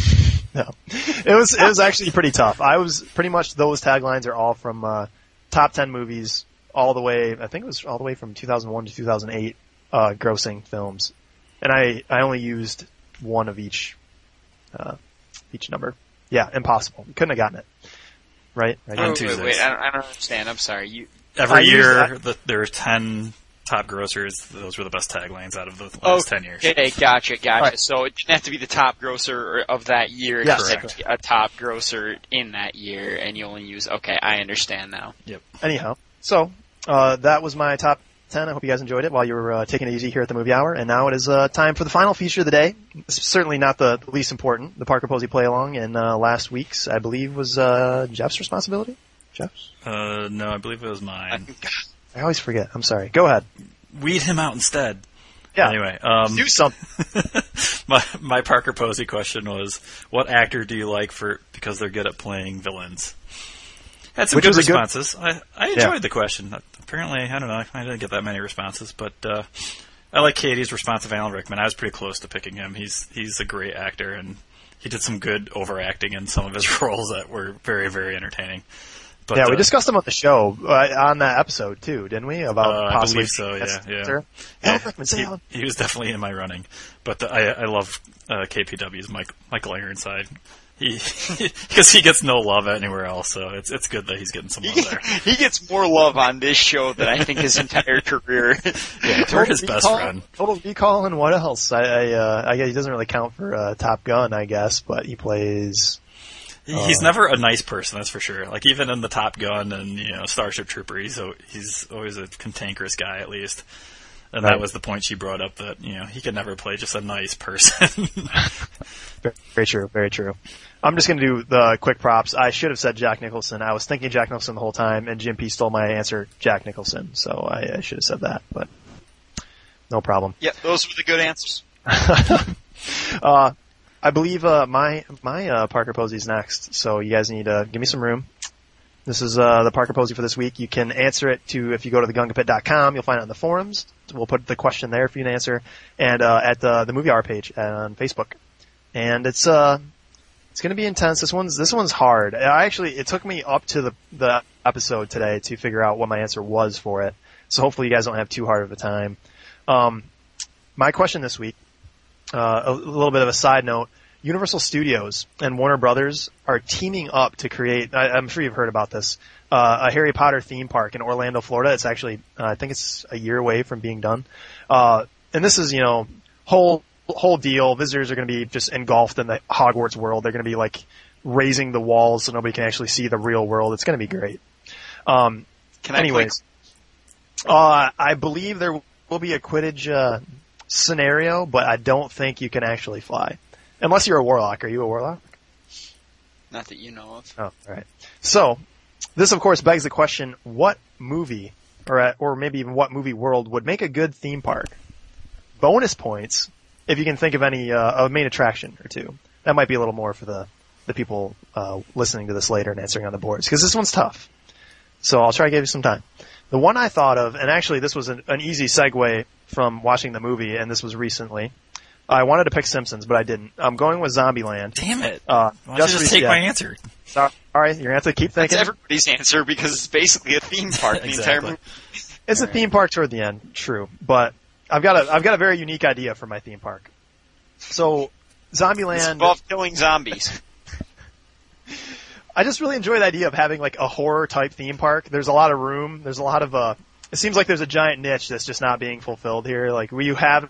No. It was, it was actually pretty tough. I was, pretty much those taglines are all from, uh, top 10 movies all the way, I think it was all the way from 2001 to 2008, uh, grossing films. And I, I only used one of each, uh, each number. Yeah, impossible. You couldn't have gotten it. Right? right On Oh, wait, Tuesdays. wait, I don't, I don't understand. I'm sorry. You Every I year, that- the, there are 10 top grossers. Those were the best taglines out of the last 10 years. Okay, gotcha, gotcha. Right. So it didn't have to be the top grosser of that year. It Yes, just correct. to be a top grosser in that year, and you only use. Okay, I understand now. Yep. Anyhow, so, uh, that was my top 10. I hope you guys enjoyed it while you were, uh, taking it easy here at the movie hour. And now it is, uh, time for the final feature of the day. It's certainly not the least important. The Parker Posey play along and, uh, last week's, I believe, was, uh, Jeff's responsibility? Jeff's? Uh, no, I believe it was mine. I always forget. I'm sorry. Go ahead. Weed him out instead. Yeah. Anyway, um, Do something. my my Parker Posey question was, what actor do you like for because they're good at playing villains? Had some Which good a good- responses. I I enjoyed the question. Apparently, I don't know. I didn't get that many responses, but uh, I like Katie's response of Alan Rickman. I was pretty close to picking him. He's he's a great actor, and he did some good overacting in some of his roles that were very very entertaining. But, yeah, we uh, discussed him on the show, uh, on that episode too, didn't we? About Uh, I possibly. believe so, yeah, yeah. Alan Yeah, Rickman, he, he was definitely in my running, but the, I I love uh, KPW's Mike Michael Ironside. He because he gets no love anywhere else, so it's it's good that he's getting some love there. he gets more love on this show than I think his entire career. Yeah, we're his best friend. Total Recall and what else? I, I, uh, I guess he doesn't really count for uh, Top Gun, I guess, but he plays. He's Uh, never a nice person, that's for sure. Like even in the Top Gun and you know Starship Trooper, he's al- he's always a cantankerous guy at least. And Right. that was the point she brought up that you know he could never play just a nice person. Very, very true, very true. I'm just going to do the quick props. I should have said Jack Nicholson. I was thinking Jack Nicholson the whole time, and Jim P stole my answer, Jack Nicholson. So I, I should have said that, but no problem. yeah, those were the good answers. uh, I believe uh, my my uh, Parker Posey's next, so you guys need to give me some room. This is uh, the Parker Posey for this week. You can answer it to if you go to thegungapit.com. You'll find it on the forums. We'll put the question there for you to answer, and uh, at the the movie hour page on Facebook. And it's uh it's going to be intense. This one's this one's hard. I actually it took me up to the the episode today to figure out what my answer was for it. So hopefully you guys don't have too hard of a time. Um, my question this week, uh, a little bit of a side note. Universal Studios and Warner Brothers are teaming up to create. I, I'm sure you've heard about this. Uh, a Harry Potter theme park in Orlando, Florida. It's actually, uh, I think it's a year away from being done. Uh, and this is, you know, whole whole deal. Visitors are going to be just engulfed in the Hogwarts world. They're going to be like raising the walls so nobody can actually see the real world. It's going to be great. Um, Can I anyways, uh, I believe there will be a Quidditch uh, scenario, but I don't think you can actually fly unless you're a warlock. Are you a warlock? Not that you know of. Oh, all right. So, this of course begs the question: What movie, or uh, or maybe even what movie world would make a good theme park? Bonus points if you can think of any uh, a main attraction or two. That might be a little more for the the people uh, listening to this later and answering on the boards because this one's tough. So I'll try to give you some time. The one I thought of, and actually this was an, an easy segue from watching the movie, and this was recently. I wanted to pick Simpsons, but I didn't. I'm going with Zombieland. Damn it! Uh, Why don't just take yeah. my answer? Sorry, all right, you're gonna have to keep That's thinking. everybody's answer because it's basically a theme park. The entire Exactly. movie. It's a theme park toward the end, true. But I've got a I've got a very unique idea for my theme park. So It's Zombieland involved killing zombies. I just really enjoy the idea of having like a horror type theme park. There's a lot of room. There's a lot of uh it seems like there's a giant niche that's just not being fulfilled here. Like where you have it,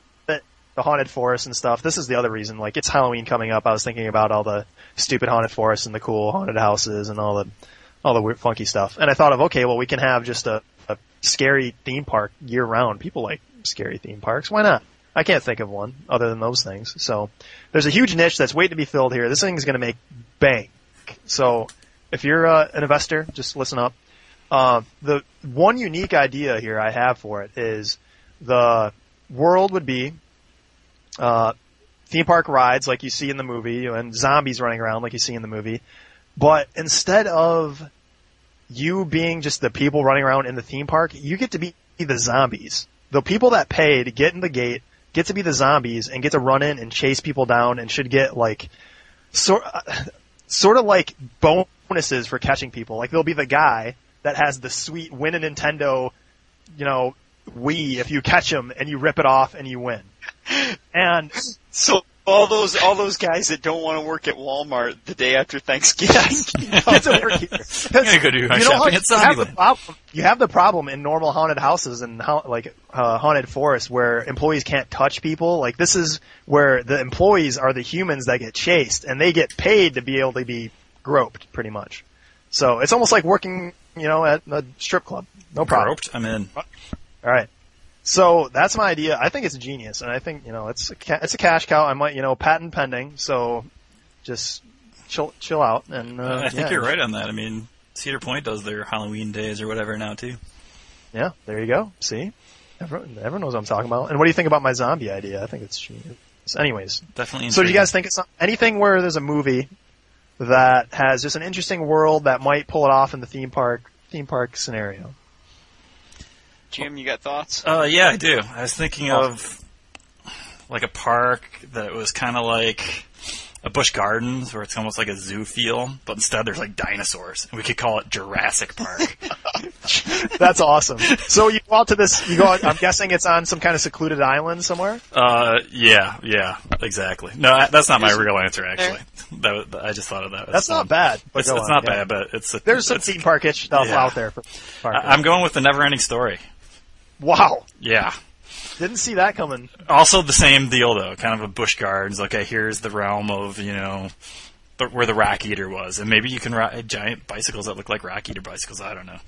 the haunted forest and stuff. This is the other reason. Like it's Halloween coming up. I was thinking about all the stupid haunted forests and the cool haunted houses and all the all the weird funky stuff. And I thought of okay, well we can have just a, a scary theme park year round. People like scary theme parks. Why not? I can't think of one other than those things. So there's a huge niche that's waiting to be filled here. This thing's going to make bank. So if you're uh, an investor, just listen up. Uh, the one unique idea here I have for it is the world would be uh, theme park rides like you see in the movie and zombies running around like you see in the movie. But instead of you being just the people running around in the theme park, you get to be the zombies. The people that pay to get in the gate get to be the zombies and get to run in and chase people down and should get like sort sort of like bonuses for catching people. Like there'll be the guy that has the sweet win a Nintendo, you know, Wii if you catch him and you rip it off and you win. And So all those all those guys that don't want to work at Walmart the day after Thanksgiving. to work here. gonna go do you know how you have, the problem, you have the problem in normal haunted houses and how, like uh, haunted forests where employees can't touch people. Like this is where the employees are the humans that get chased and they get paid to be able to be groped, pretty much. So it's almost like working, you know, at a strip club. No problem. Groped. I'm in. All right. So that's my idea. I think it's genius, and I think you know it's a ca- it's a cash cow. I might you know patent pending. So just chill chill out and uh, I think yeah. you're right on that. I mean, Cedar Point does their Halloween days or whatever now too. Yeah, there you go. See, everyone, everyone knows what I'm talking about. And what do you think about my zombie idea? I think it's genius. Anyways, Definitely. so do you guys think it's anything where there's a movie that has just an interesting world that might pull it off in the theme park theme park scenario? Jim, you got thoughts? Uh, yeah, I do. I was thinking of like a park that was kind of like a Busch Gardens, where it's almost like a zoo feel, but instead there's like dinosaurs, and we could call it Jurassic Park. That's awesome. So you go out to this. You go. Out, I'm guessing it's on some kind of secluded island somewhere. uh, yeah, yeah, exactly. No, I- that's not my real answer. Actually, that was, I just thought of that. That's not bad. But It's, it's on, not yeah. bad, but it's a, There's some it's, theme parkish stuff Yeah. out there. For park. I- I'm going with the Never-Ending Story. Wow, Yeah. didn't see that coming. Also the same deal though, kind of a Busch Gardens. Okay, here's the realm of you know, the, where the Rockbiter was, and maybe you can ride giant bicycles that look like Rockbiter bicycles. I don't know.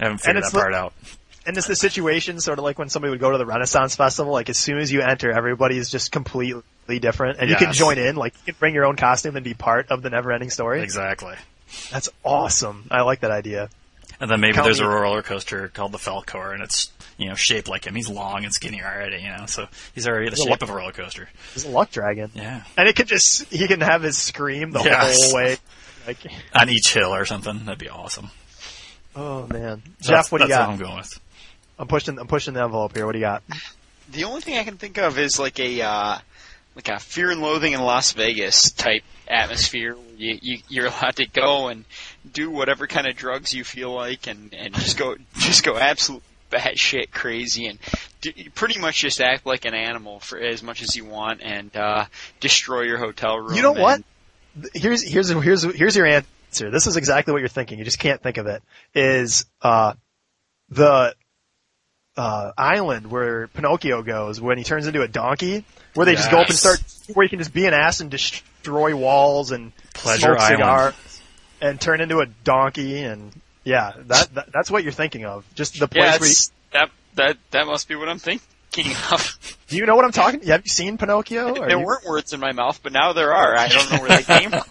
I haven't figured that part out. And it's the situation sort of like when somebody would go to the Renaissance Festival. Like as soon as you enter, everybody is just completely different, and you can join in. Like you can bring your own costume and be part of the never-ending story. Exactly. That's awesome. I like that idea. And then maybe Count there's me- a roller coaster called the Falkor, and it's you know shaped like him. He's long and skinny already, you know, so he's already the He's a shape lo- of a roller coaster. He's a luck dragon, Yeah, and it could just he can have his scream the Yes. whole way. Like, on each hill or something. That'd be awesome. oh man, So Jeff, what do you that's got? what I'm going with. I'm pushing. I'm pushing the envelope here. What do you got? The only thing I can think of is like a uh, like a Fear and Loathing in Las Vegas type atmosphere where you, you you're allowed to go and do whatever kind of drugs you feel like and and just go just go absolute batshit crazy and d- pretty much just act like an animal for as much as you want and uh, destroy your hotel room. You know what? Here's here's here's here's your answer. This is exactly what you're thinking. You just can't think of it. Is uh the uh island where Pinocchio goes when he turns into a donkey, where they just go up and start where you can just be an ass and destroy walls and Pleasure smoke Island. cigars and turn into a donkey and yeah, that, that that's what you're thinking of. Just the place Yeah, where you, that that that must be what I'm thinking of. do you know what I'm talking? Have you seen Pinocchio? There you- weren't words in my mouth, but now there are. I don't know where they came from.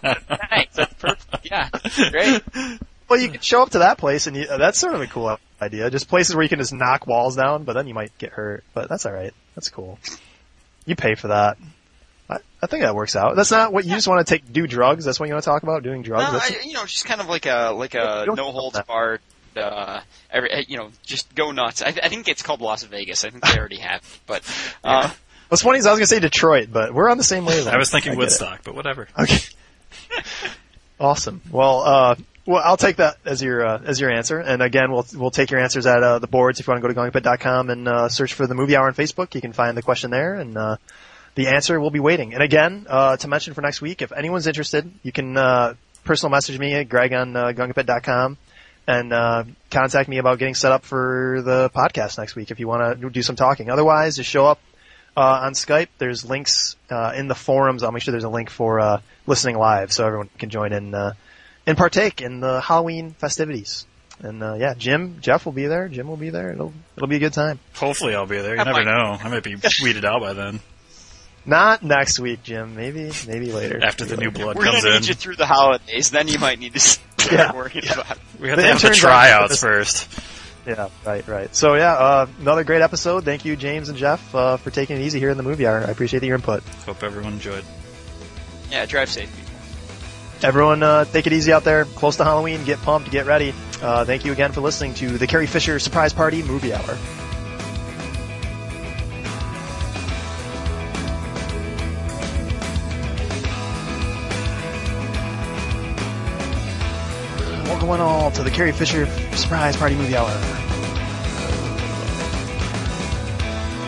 Thanks. That's perfect. Yeah, great. Well, you could show up to that place, and you, uh, that's sort of a cool idea. Just places where you can just knock walls down, but then you might get hurt. But that's all right. That's cool. You pay for that. I, I think that works out. That's not what you just want to take do drugs. That's what you want to talk about doing drugs. No, I, you know, just kind of like a like a no holds barred. Uh, every, you know, just go nuts. I, I think it's called Las Vegas. I think they already have, it. but uh, what's funny is I was gonna say Detroit, but we're on the same wavelength. I was thinking get it. Woodstock, but whatever. Okay. awesome. Well, uh, well, I'll take that as your uh, as your answer. And again, we'll we'll take your answers at uh, the boards. If you want to go to gongpit.com and uh, search for the movie hour on Facebook, you can find the question there, and uh, the answer will be waiting. And again, uh, to mention for next week, if anyone's interested, you can uh, personal message me at Greg on uh, gongpit.com and uh, contact me about getting set up for the podcast next week if you want to do some talking. Otherwise, just show up uh, on Skype. There's links uh, in the forums. I'll make sure there's a link for uh, listening live, so everyone can join in uh, and partake in the Halloween festivities. And uh, yeah, Jim, Jeff will be there. Jim will be there. It'll it'll be a good time. Hopefully, I'll be there. You I never might- know. I might be weeded out by then. Not next week, Jim. Maybe maybe later. After the new blood we're comes gonna in, need you through the holidays. Then you might need to start Yeah. worrying about. It. we have The to have the tryouts out- first. Yeah, right, right. So yeah, uh, another great episode. Thank you, James and Jeff, uh, for taking it easy here in the movie hour. I appreciate your input. Hope everyone enjoyed. Yeah, drive safe, people. Everyone, uh, take it easy out there. Close to Halloween. Get pumped. Get ready. Uh, thank you again for listening to the Carrie Fisher Surprise Party Movie Hour. Carrie Fisher Surprise Party Movie Hour.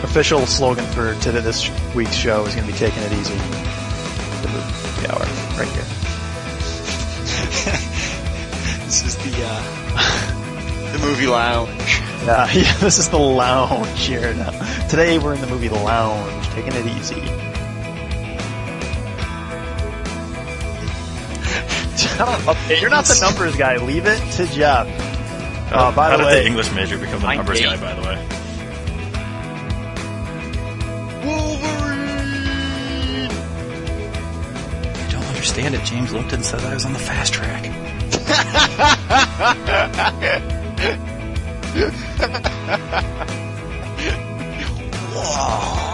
Official slogan for to this week's show is going to be "Taking It Easy." The movie hour, right here. This is the uh, the movie lounge. Yeah, yeah, this is the lounge here now. Today we're in the movie Lounge, taking it easy. okay, you're not the numbers guy. Leave it to Jeff. Uh, by How the did way, the English major become the numbers date. guy? By the way, Wolverine. I don't understand it. James Lipton said I was on the fast track. Whoa.